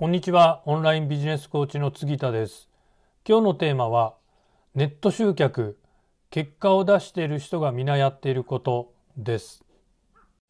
こんにちは。オンラインビジネスコーチの杉田です。今日のテーマは、ネット集客、結果を出している人が皆やっていることです。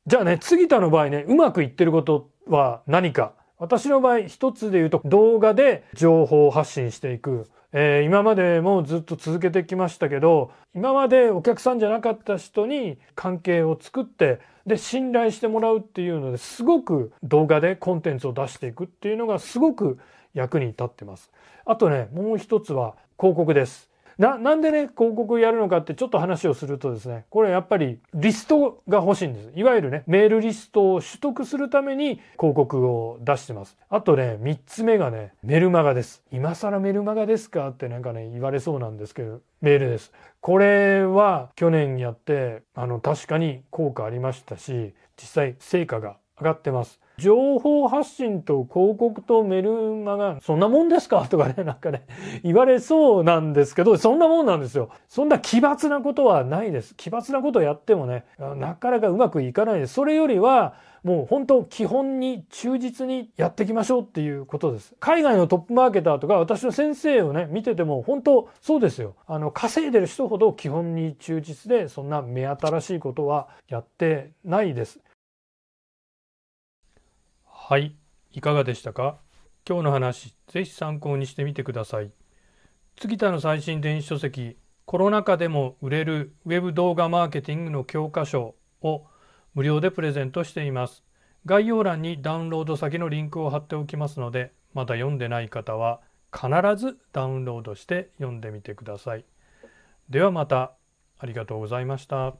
じゃあね、杉田の場合ね、うまくいってることは何か？私の場合、一つで言うと動画で情報発信していく。えー、今までもずっと続けてきましたけど今までお客さんじゃなかった人に関係を作ってで信頼してもらうっていうのですごく動画でコンテンツを出していくっていうのがすごく役に立ってます。あとねもう一つは広告です。な、なんでね、広告やるのかってちょっと話をするとですね、これやっぱりリストが欲しいんです。いわゆるね、メールリストを取得するために広告を出してます。あとね、三つ目がね、メルマガです。今更メルマガですかってなんかね、言われそうなんですけど、メールです。これは去年やって、あの、確かに効果ありましたし、実際成果が上がってます。情報発信と広告とメルマガ、そんなもんですか？とかね、なんかね、言われそうなんですけど、そんなもんなんですよ。そんな奇抜なことはないです。奇抜なことをやってもね、なかなかうまくいかないです。それよりは、もう本当基本に忠実にやっていきましょうっていうことです。海外のトップマーケターとか私の先生をね、見てても本当そうですよ。あの、稼いでる人ほど基本に忠実で、そんな目新しいことはやってないです。はい、いかがでしたか？今日の話、ぜひ参考にしてみてください。杉田の最新電子書籍、コロナ禍でも売れるウェブ動画マーケティングの教科書を無料でプレゼントしています。概要欄にダウンロード先のリンクを貼っておきますので、まだ読んでない方は必ずダウンロードして読んでみてください。ではまたありがとうございました。